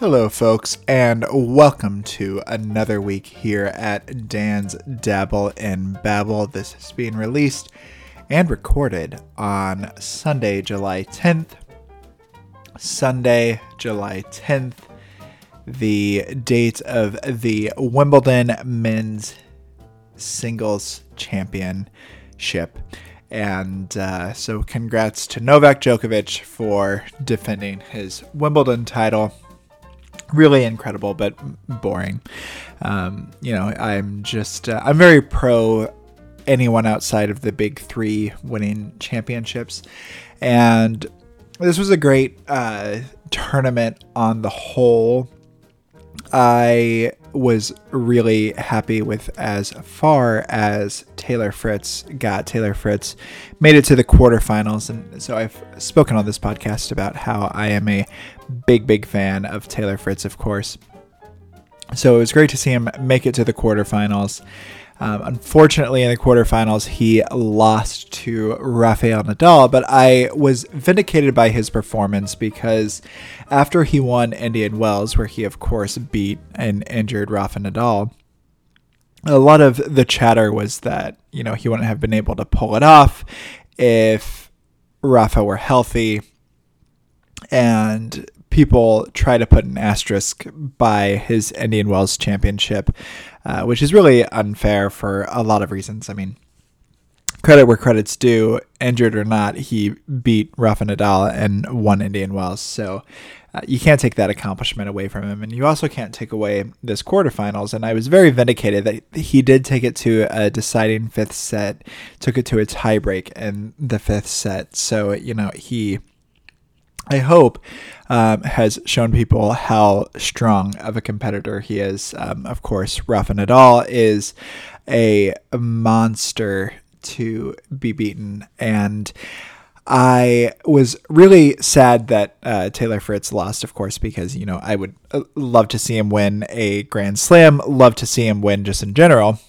Hello, folks, and welcome to another week here at Dan's Dabble and Babble. This is being released and recorded on Sunday, July 10th. Sunday, July 10th, the date of the Wimbledon Men's Singles Championship. And uh, so, congrats to Novak Djokovic for defending his Wimbledon title really incredible but boring. Um, you know i'm just uh, i'm very pro anyone outside of the big three winning championships. And this was a great uh, tournament on the whole. I was really happy with as far as Taylor Fritz got. Taylor Fritz made it to the quarterfinals. And so I've spoken on this podcast about how I am a big, big fan of Taylor Fritz, of course. So it was great to see him make it to the quarterfinals. Um, unfortunately, in the quarterfinals, he lost to Rafael Nadal, but I was vindicated by his performance because after he won Indian Wells, where he, of course, beat and injured Rafa Nadal, a lot of the chatter was that, you know, he wouldn't have been able to pull it off if Rafa were healthy. And people try to put an asterisk by his Indian Wells championship, uh, which is really unfair for a lot of reasons. I mean, credit where credit's due, injured or not, he beat Rafa Nadal and won Indian Wells. So uh, you can't take that accomplishment away from him. And you also can't take away this quarterfinals. And I was very vindicated that he did take it to a deciding fifth set, took it to a tiebreak in the fifth set. So, you know, he I hope, um, has shown people how strong of a competitor he is. Um, of course, Rafa Nadal is a monster to be beaten, and I was really sad that uh, Taylor Fritz lost, of course, because you know I would uh, love to see him win a Grand Slam, love to see him win just in general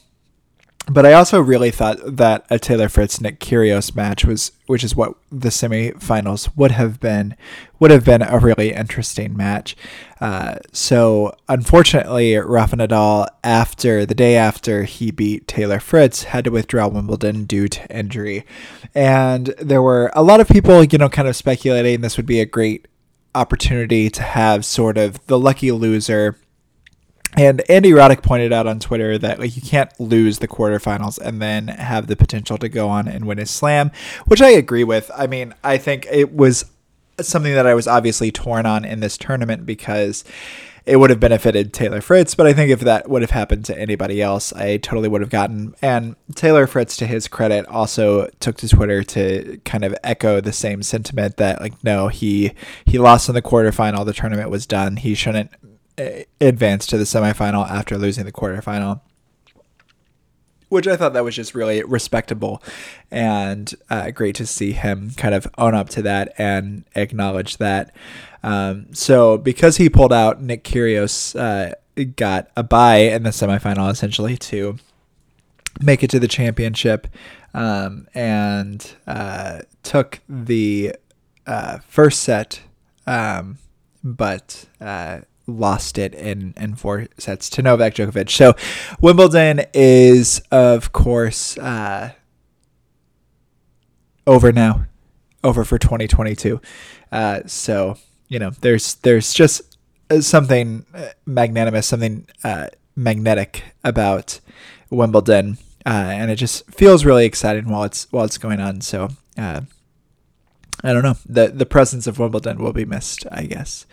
but I also really thought that a Taylor Fritz Nick Kyrgios match was, which is what the semifinals would have been, would have been a really interesting match. Uh, so unfortunately, Rafa Nadal, after the day after he beat Taylor Fritz, had to withdraw Wimbledon due to injury, and there were a lot of people, you know, kind of speculating this would be a great opportunity to have sort of the lucky loser and Andy Roddick pointed out on Twitter that like you can't lose the quarterfinals and then have the potential to go on and win a slam, which I agree with. I mean, I think it was something that I was obviously torn on in this tournament because it would have benefited Taylor Fritz, but I think if that would have happened to anybody else, I totally would have gotten. And Taylor Fritz, to his credit, also took to Twitter to kind of echo the same sentiment that like no, he he lost in the quarterfinal, the tournament was done. He shouldn't advanced to the semifinal after losing the quarterfinal which I thought that was just really respectable and uh, great to see him kind of own up to that and acknowledge that. Um, so because he pulled out, Nick Kyrgios uh, got a bye in the semifinal essentially to make it to the championship um, and uh, took the uh, first set, um, but uh, lost it in, in four sets to Novak Djokovic. So Wimbledon is, of course, uh, over now, over for 2022. Uh, so you know, there's there's just something magnanimous, something uh, magnetic about Wimbledon, uh, and it just feels really exciting while it's while it's going on. So. Uh, I don't know. the The presence of Wimbledon will be missed, I guess.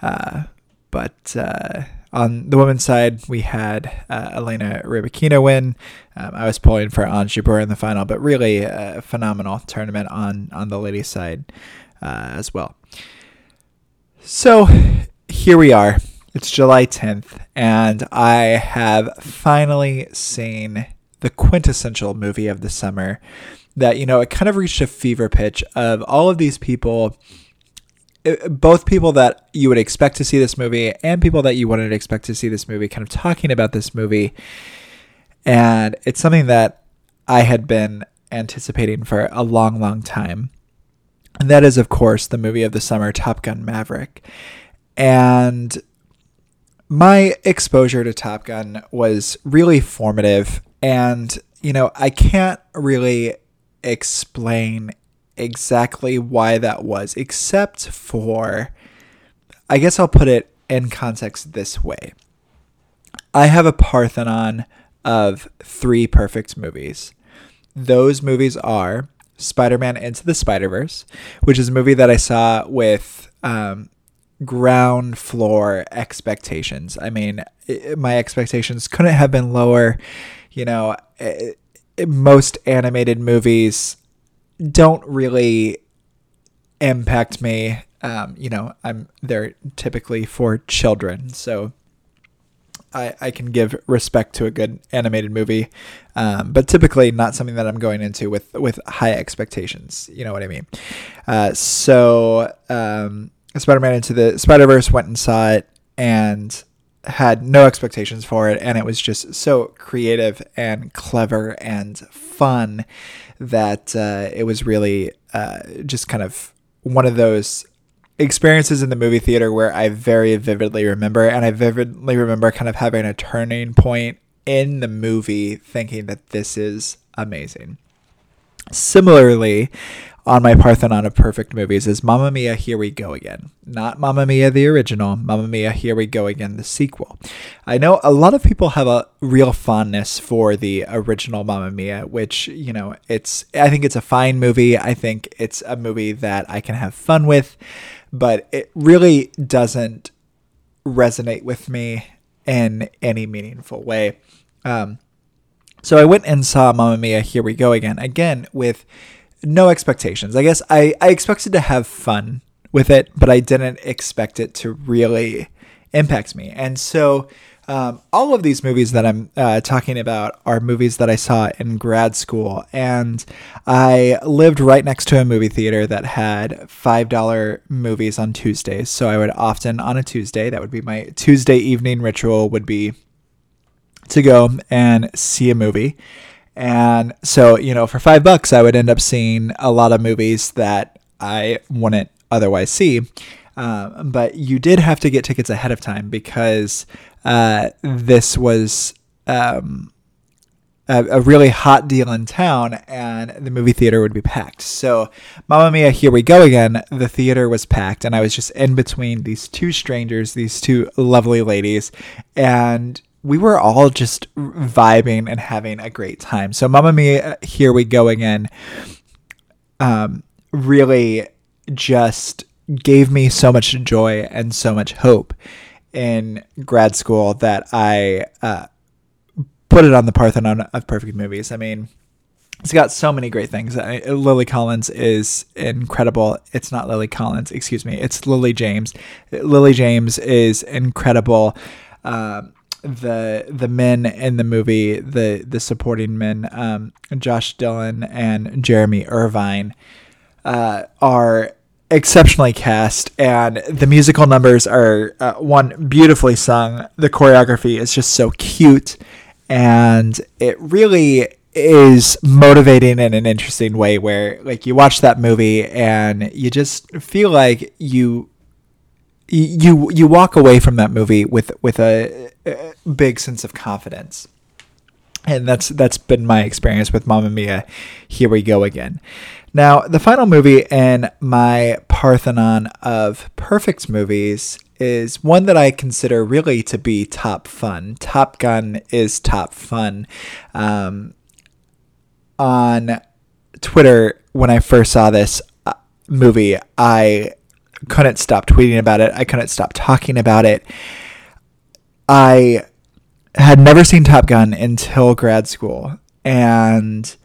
Uh, but uh, on the women's side, we had uh, Elena Rybakina win. Um, I was pulling for Jabeur in the final, but really a phenomenal tournament on on the ladies' side uh, as well. So here we are. It's July 10th, and I have finally seen the quintessential movie of the summer. That you know, it kind of reached a fever pitch of all of these people Uh, both people that you would expect to see this movie and people that you wouldn't expect to see this movie kind of talking about this movie. And it's something that I had been anticipating for a long, long time. And that is, of course, the movie of the summer, Top Gun Maverick. And my exposure to Top Gun was really formative, and you know, I can't really explain exactly why that was, except for, I guess I'll put it in context this way. I have a Parthenon of three perfect movies. Those movies are Spider Man Into the Spider Verse, which is a movie that I saw with um, ground floor expectations. I mean, it, my expectations couldn't have been lower. You know, it, most animated movies don't really impact me. Um, you know, I'm they're typically for children, so I, I can give respect to a good animated movie, um, but typically not something that I'm going into with with high expectations. You know what I mean? Uh, so um, Spider-Man into the Spider-Verse went and saw it and had no expectations for it, and it was just so creative and clever and fun that uh, it was really uh, just kind of one of those experiences in the movie theater where I very vividly remember, and I vividly remember kind of having a turning point in the movie thinking that this is amazing. Similarly, on my Parthenon of perfect movies is Mamma Mia, Here We Go Again. Not Mamma Mia, the original, Mamma Mia, Here We Go Again, the sequel. I know a lot of people have a real fondness for the original Mamma Mia, which, you know, it's, I think it's a fine movie. I think it's a movie that I can have fun with, but it really doesn't resonate with me in any meaningful way. Um, so I went and saw Mamma Mia, Here We Go Again, again with no expectations. I guess I, I expected to have fun with it, but I didn't expect it to really impact me. And so um, all of these movies that I'm uh, talking about are movies that I saw in grad school. And I lived right next to a movie theater that had $5 movies on Tuesdays. So I would often, on a Tuesday, that would be my Tuesday evening ritual, would be to go and see a movie. And so, you know, for five bucks, I would end up seeing a lot of movies that I wouldn't otherwise see. Uh, but you did have to get tickets ahead of time because uh, this was um, a, a, really hot deal in town and the movie theater would be packed. So, Mamma Mia, here we go again. The theater was packed, and I was just in between these two strangers, these two lovely ladies. And we were all just vibing and having a great time. So Mamma Mia, here we go again. Um, really just gave me so much joy and so much hope in grad school that I uh, put it on the Parthenon of perfect movies. I mean, it's got so many great things. Lily Collins is incredible. It's not Lily Collins, excuse me. It's Lily James. Lily James is incredible. Um, the the men in the movie, the the supporting men, um, Josh Dylan and Jeremy Irvine, uh, are exceptionally cast, and the musical numbers are uh, one beautifully sung. The choreography is just so cute, and it really is motivating in an interesting way where like you watch that movie and you just feel like you you you walk away from that movie with with a, a, big sense of confidence and that's that's been my experience with Mamma Mia. Here we go again. Now, the final movie in my Parthenon of perfect movies is one that I consider really to be top fun. Top Gun is top fun. Um, on Twitter, when I first saw this uh, movie, I couldn't stop tweeting about it. I couldn't stop talking about it. I had never seen Top Gun until grad school, and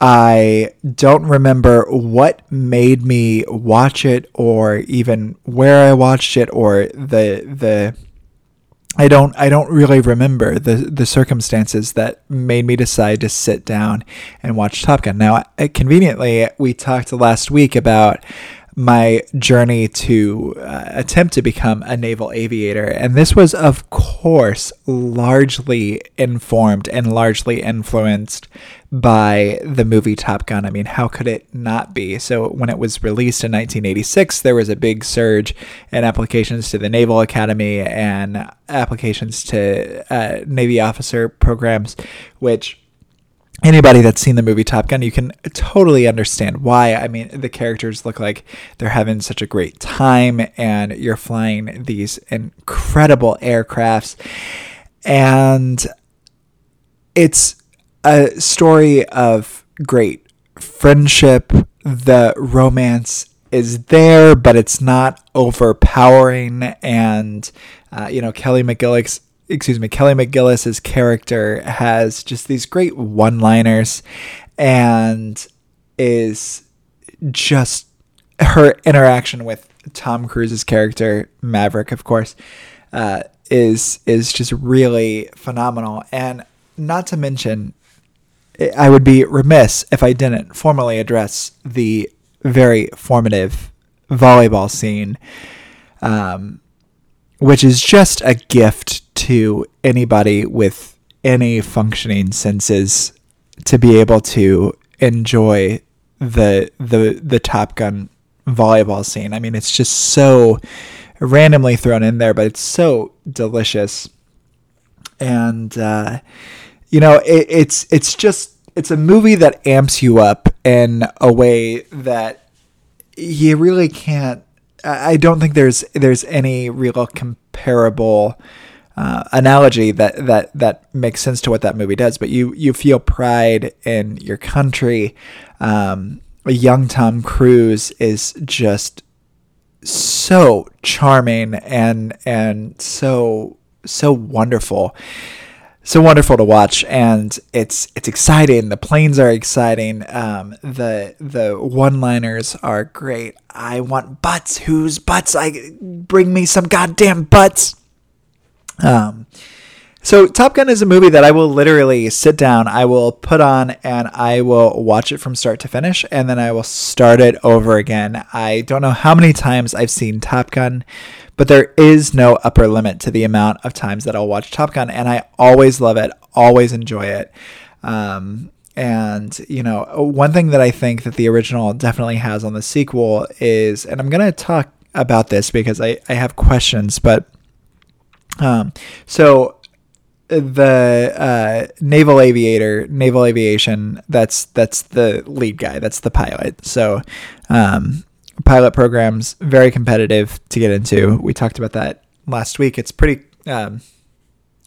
I don't remember what made me watch it, or even where I watched it, or the the. I don't I don't really remember the the circumstances that made me decide to sit down and watch Top Gun. Now, conveniently, we talked last week about my journey to uh, attempt to become a naval aviator. And this was, of course, largely informed and largely influenced by the movie Top Gun. I mean, how could it not be? So, when it was released in 1986, there was a big surge in applications to the Naval Academy and applications to uh, Navy officer programs, which anybody that's seen the movie Top Gun, you can totally understand why. I mean, the characters look like they're having such a great time, and you're flying these incredible aircrafts. And it's a story of great friendship. The romance is there, but it's not overpowering. And, uh, you know, Kelly McGillis excuse me, Kelly McGillis's character has just these great one-liners and is just her interaction with Tom Cruise's character Maverick, of course, uh, is is just really phenomenal. And not to mention, I would be remiss if I didn't formally address the very formative volleyball scene, um, which is just a gift to anybody with any functioning senses to be able to enjoy the the the Top Gun volleyball scene. I mean, it's just so randomly thrown in there, but it's so delicious. And uh, you know, it, it's it's just it's a movie that amps you up in a way that you really can't. I don't think there's there's any real comparable uh, analogy that that that makes sense to what that movie does. But you you feel pride in your country. Um, young Tom Cruise is just so charming and and so so wonderful so wonderful to watch and it's it's exciting. The planes are exciting. Um, the the one liners are great. I want butts. Whose butts? I bring me some goddamn butts. Um, so Top Gun is a movie that I will literally sit down, I will put on and I will watch it from start to finish and then I will start it over again. I don't know how many times I've seen Top Gun, but there is no upper limit to the amount of times that I'll watch Top Gun and I always love it, always enjoy it. Um, and you know, one thing that I think that the original definitely has on the sequel is and I'm to talk about this because I, I have questions, but um, so the uh, naval aviator, naval aviation, that's that's the lead guy, that's the pilot. So um, pilot programs very competitive to get into. We talked about that last week. It's pretty um,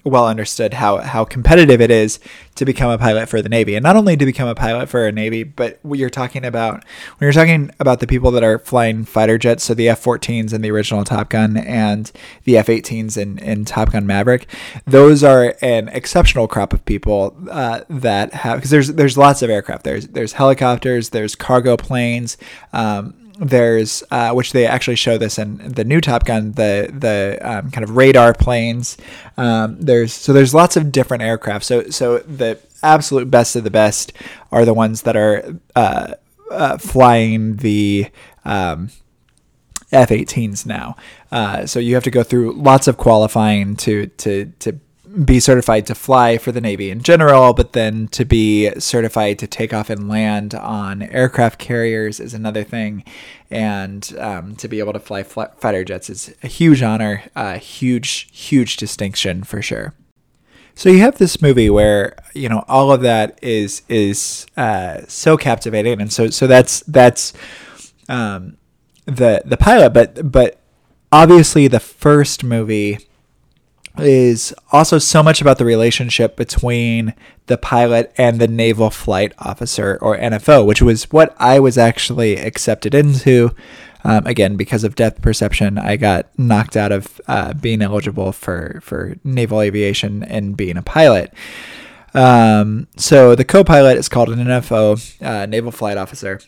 well understood how how competitive it is to become a pilot for the Navy, and not only to become a pilot for a Navy, but you're talking about when you're talking about the people that are flying fighter jets, so the F-14s in the original Top Gun and the F-18s in, in Top Gun Maverick. Those are an exceptional crop of people uh, that have because there's there's lots of aircraft. There's there's helicopters, there's cargo planes. Um, there's uh, which they actually show this in the new Top Gun, the the um, kind of radar planes. Um, there's so there's lots of different aircraft. So so the absolute best of the best are the ones that are uh, uh, flying the um, F-18s now. Uh, so you have to go through lots of qualifying to to to be certified to fly for the Navy in general, but then to be certified to take off and land on aircraft carriers is another thing. And um, to be able to fly fighter jets is a huge honor, a huge, huge distinction for sure. So you have this movie where you know all of that is is uh, so captivating, and so so that's that's um, the the pilot, but but obviously the first movie is also so much about the relationship between the pilot and the naval flight officer or NFO, which was what I was actually accepted into. Um, again, because of depth perception, I got knocked out of uh, being eligible for, for naval aviation and being a pilot. Um, so the co pilot is called an NFO, uh, naval flight officer.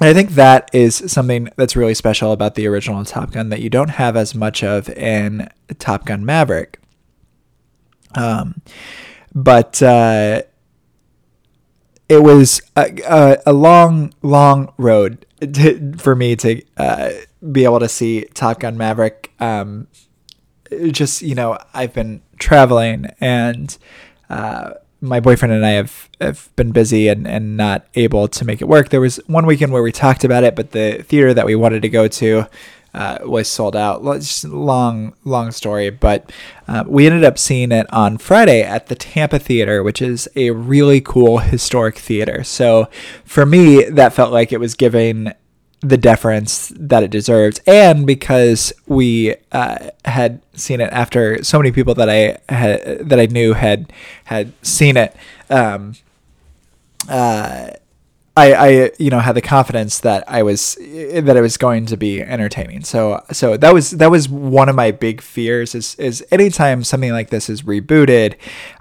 And I think that is something that's really special about the original Top Gun that you don't have as much of in Top Gun Maverick. Um, but uh, it was a, a, a, long, long road to, for me to uh, be able to see Top Gun Maverick. Um, just you know, I've been traveling and. Uh, my boyfriend and I have, have been busy and, and not able to make it work. There was one weekend where we talked about it, but the theater that we wanted to go to uh, was sold out. Just long, long story, but uh, we ended up seeing it on Friday at the Tampa Theater, which is a really cool historic theater. So for me, that felt like it was giving the deference that it deserves, and because we uh, had seen it after so many people that I had that I knew had had seen it. Um, uh, I, I you know had the confidence that I was that it was going to be entertaining. So so that was that was one of my big fears is is anytime something like this is rebooted,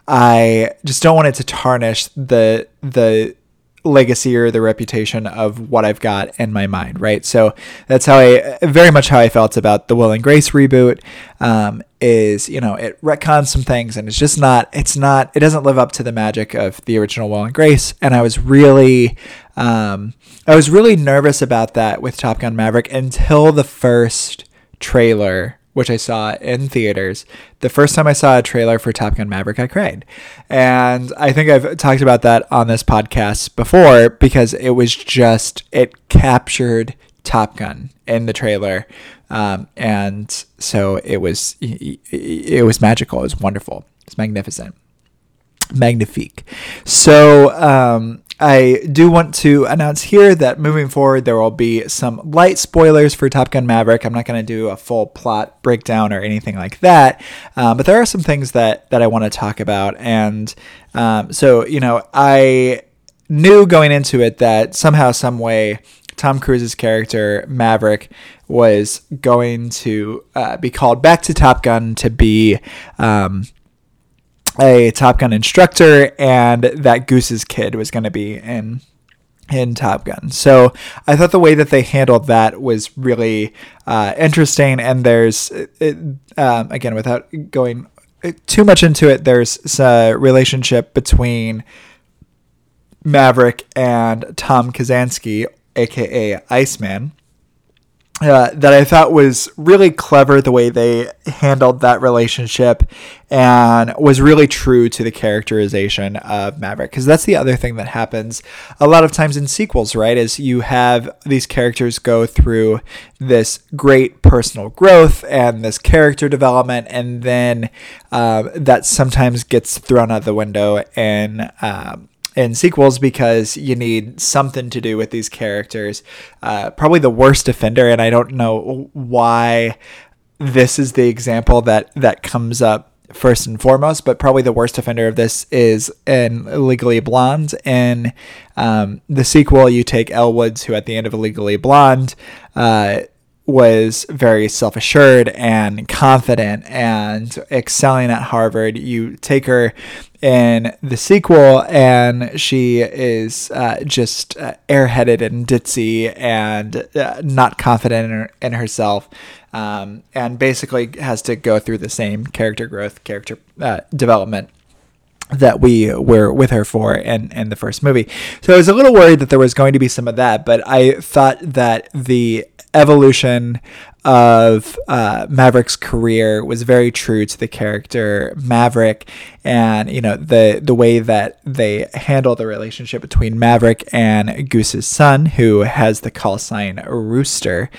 I just don't want it to tarnish the the legacy or the reputation of what I've got in my mind, right? So that's how I very much how I felt about the Will and Grace reboot. Um, is you know it retcons some things and it's just not it's not it doesn't live up to the magic of the original Will and Grace. And I was really um, I was really nervous about that with Top Gun Maverick until the first trailer which I saw in theaters. The first time I saw a trailer for Top Gun Maverick, I cried. And I think I've talked about that on this podcast before because it was just, it captured Top Gun in the trailer. Um, and so it was, it was magical. It was wonderful. It's magnificent. Magnifique. So, um, I do want to announce here that moving forward, there will be some light spoilers for Top Gun Maverick. I'm not going to do a full plot breakdown or anything like that, um, but there are some things that that I want to talk about. And um, so, you know, I knew going into it that somehow, some way, Tom Cruise's character Maverick was going to uh, be called back to Top Gun to be. Um, a Top Gun instructor, and that Goose's kid was going to be in in Top Gun. So I thought the way that they handled that was really uh, interesting. And there's, it, um, again, without going too much into it, there's a relationship between Maverick and Tom Kazansky, aka Iceman. Uh, that I thought was really clever the way they handled that relationship and was really true to the characterization of Maverick. Because that's the other thing that happens a lot of times in sequels, right? Is you have these characters go through this great personal growth and this character development, and then uh, that sometimes gets thrown out the window and um, in sequels because you need something to do with these characters. Uh, probably the worst offender, and I don't know why this is the example that that comes up first and foremost, but probably the worst offender of this is in Legally Blonde. In um, the sequel, you take Elle Woods, who at the end of Legally Blonde uh, was very self assured and confident and excelling at Harvard. You take her in the sequel, and she is uh, just uh, airheaded and ditzy and uh, not confident in, her, in herself. Um, and basically has to go through the same character growth, character uh, development that we were with her for in, in the first movie. So I was a little worried that there was going to be some of that, but I thought that the evolution of uh, Maverick's career was very true to the character Maverick, and you know the the way that they handle the relationship between Maverick and Goose's son, who has the call sign Rooster.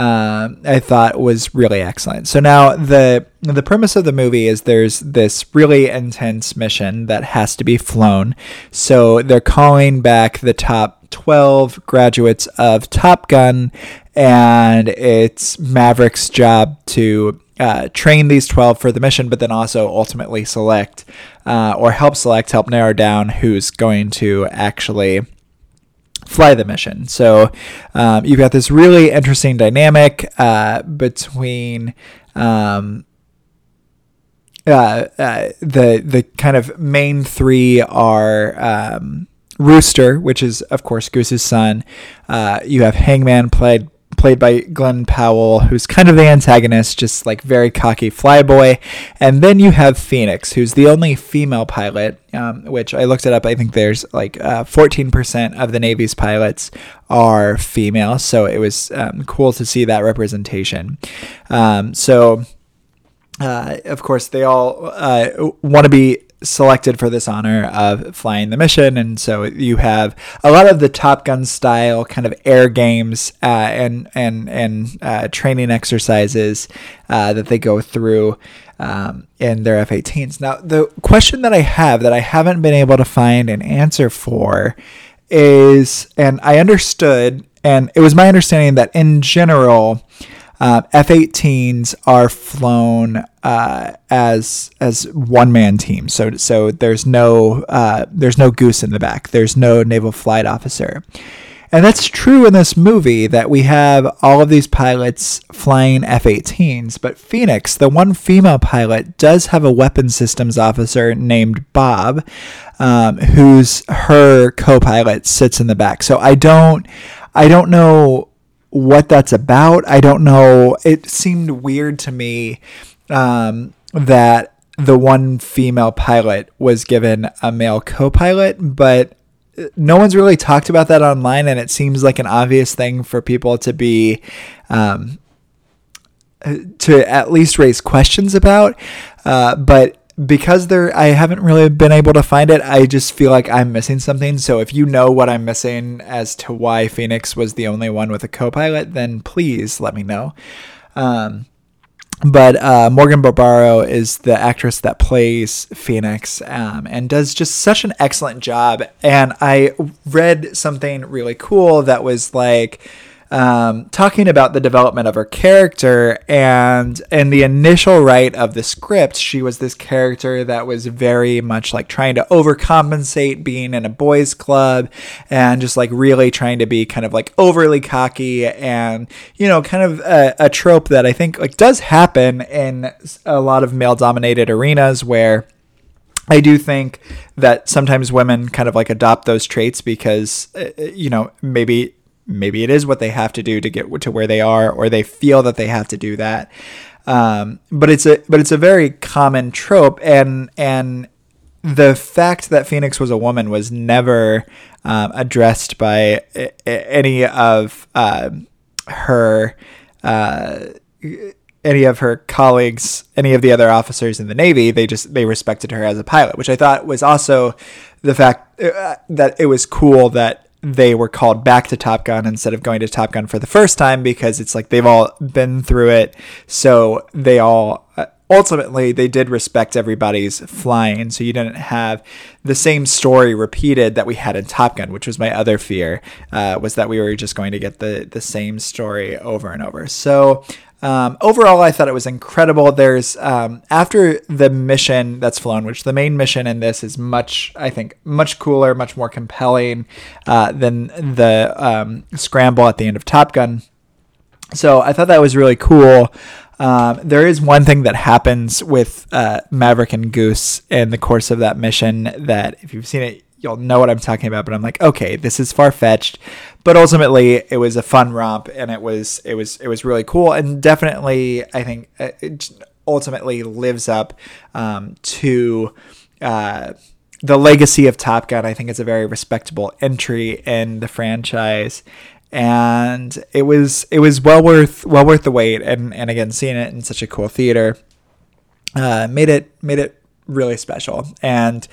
Um, I thought was really excellent. So now the the premise of the movie is there's this really intense mission that has to be flown. So they're calling back the top 12 graduates of Top Gun, and it's Maverick's job to uh, train these 12 for the mission, but then also ultimately select uh, or help select, help narrow down who's going to actually fly the mission. So um, you've got this really interesting dynamic uh, between. Um, uh, uh, the the kind of main three are um, Rooster, which is of course Goose's son. Uh, you have Hangman played played by Glen Powell, who's kind of the antagonist, just like very cocky flyboy. And then you have Phoenix, who's the only female pilot, um, which I looked it up. I think there's like uh, 14% of the Navy's pilots are female. So it was um, cool to see that representation. Um, so. Uh, of course, they all uh, want to be selected for this honor of flying the mission. And so you have a lot of the Top Gun style kind of air games uh, and and and uh, training exercises uh, that they go through. Um, in their F-18s. Now, the question that I have that I haven't been able to find an answer for is, and I understood, and it was my understanding that in general, uh, F-18s are flown uh, as as one man teams. So so there's no uh, there's no goose in the back. There's no naval flight officer. And that's true in this movie that we have all of these pilots flying F 18s, but Phoenix, the one female pilot, does have a weapons systems officer named Bob, um, who's her co pilot, sits in the back. So I don't. I don't know what that's about. I don't know. It seemed weird to me um, that the one female pilot was given a male co-pilot, but no one's really talked about that online, and it seems like an obvious thing for people to be um, to at least raise questions about. Uh, but because there I haven't really been able to find it, I just feel like I'm missing something. So if you know what I'm missing as to why Phoenix was the only one with a co-pilot, then please let me know. Um, but uh, Morgan Barbaro is the actress that plays Phoenix um, and does just such an excellent job. And I read something really cool that was like, um, talking about the development of her character and in the initial write of the script she was this character that was very much like trying to overcompensate being in a boys club and just like really trying to be kind of like overly cocky and you know kind of a, a trope that i think like does happen in a lot of male dominated arenas where I do think that sometimes women kind of like adopt those traits because, uh, you know, maybe maybe it is what they have to do to get to where they are, or they feel that they have to do that. Um, but it's a but it's a very common trope, and and the fact that Phoenix was a woman was never um, addressed by any of uh, her. Uh, any of her colleagues, any of the other officers in the Navy, they just they respected her as a pilot, which I thought was also the fact uh, that it was cool that they were called back to Top Gun instead of going to Top Gun for the first time because it's like they've all been through it. So they all uh, ultimately they did respect everybody's flying. So you didn't have the same story repeated that we had in Top Gun, which was my other fear, uh, was that we were just going to get the the same story over and over. So um, overall, I thought it was incredible. There's um, after the mission that's flown, which the main mission in this is much, I think, much cooler, much more compelling uh, than the um, scramble at the end of Top Gun. So I thought that was really cool. Um, there is one thing that happens with uh, Maverick and Goose in the course of that mission that, if you've seen it, you'll know what I'm talking about. But I'm like, okay, this is far fetched, but ultimately it was a fun romp, and it was it was it was really cool, and definitely I think uh, it ultimately lives up um, to. Uh, the legacy of Top Gun, I think, is a very respectable entry in the franchise, and it was it was well worth well worth the wait. And and again, seeing it in such a cool theater uh, made it made it really special. And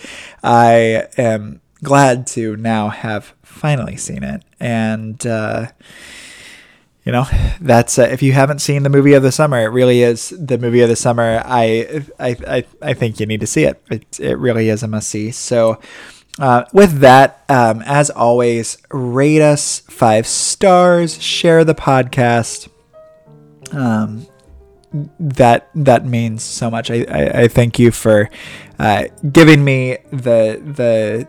I am glad to now have finally seen it. And, uh, you know, that's uh, if you haven't seen the movie of the summer, it really is the movie of the summer. I I I, I think you need to see it. It it really is a must see. So. Uh, with that, um, as always, rate us five stars, share the podcast. Um, that that means so much. I, I, I thank you for uh, giving me the the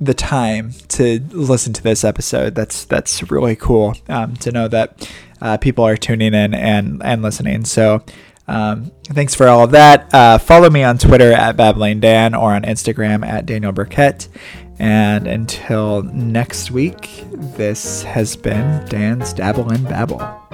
the time to listen to this episode. That's that's really cool um, to know that uh, people are tuning in and and listening. So. Um, thanks for all of that. Uh, follow me on Twitter at Babbling Dan or on Instagram at Daniel Burkett. And until next week, this has been Dan's Dabble and Babble.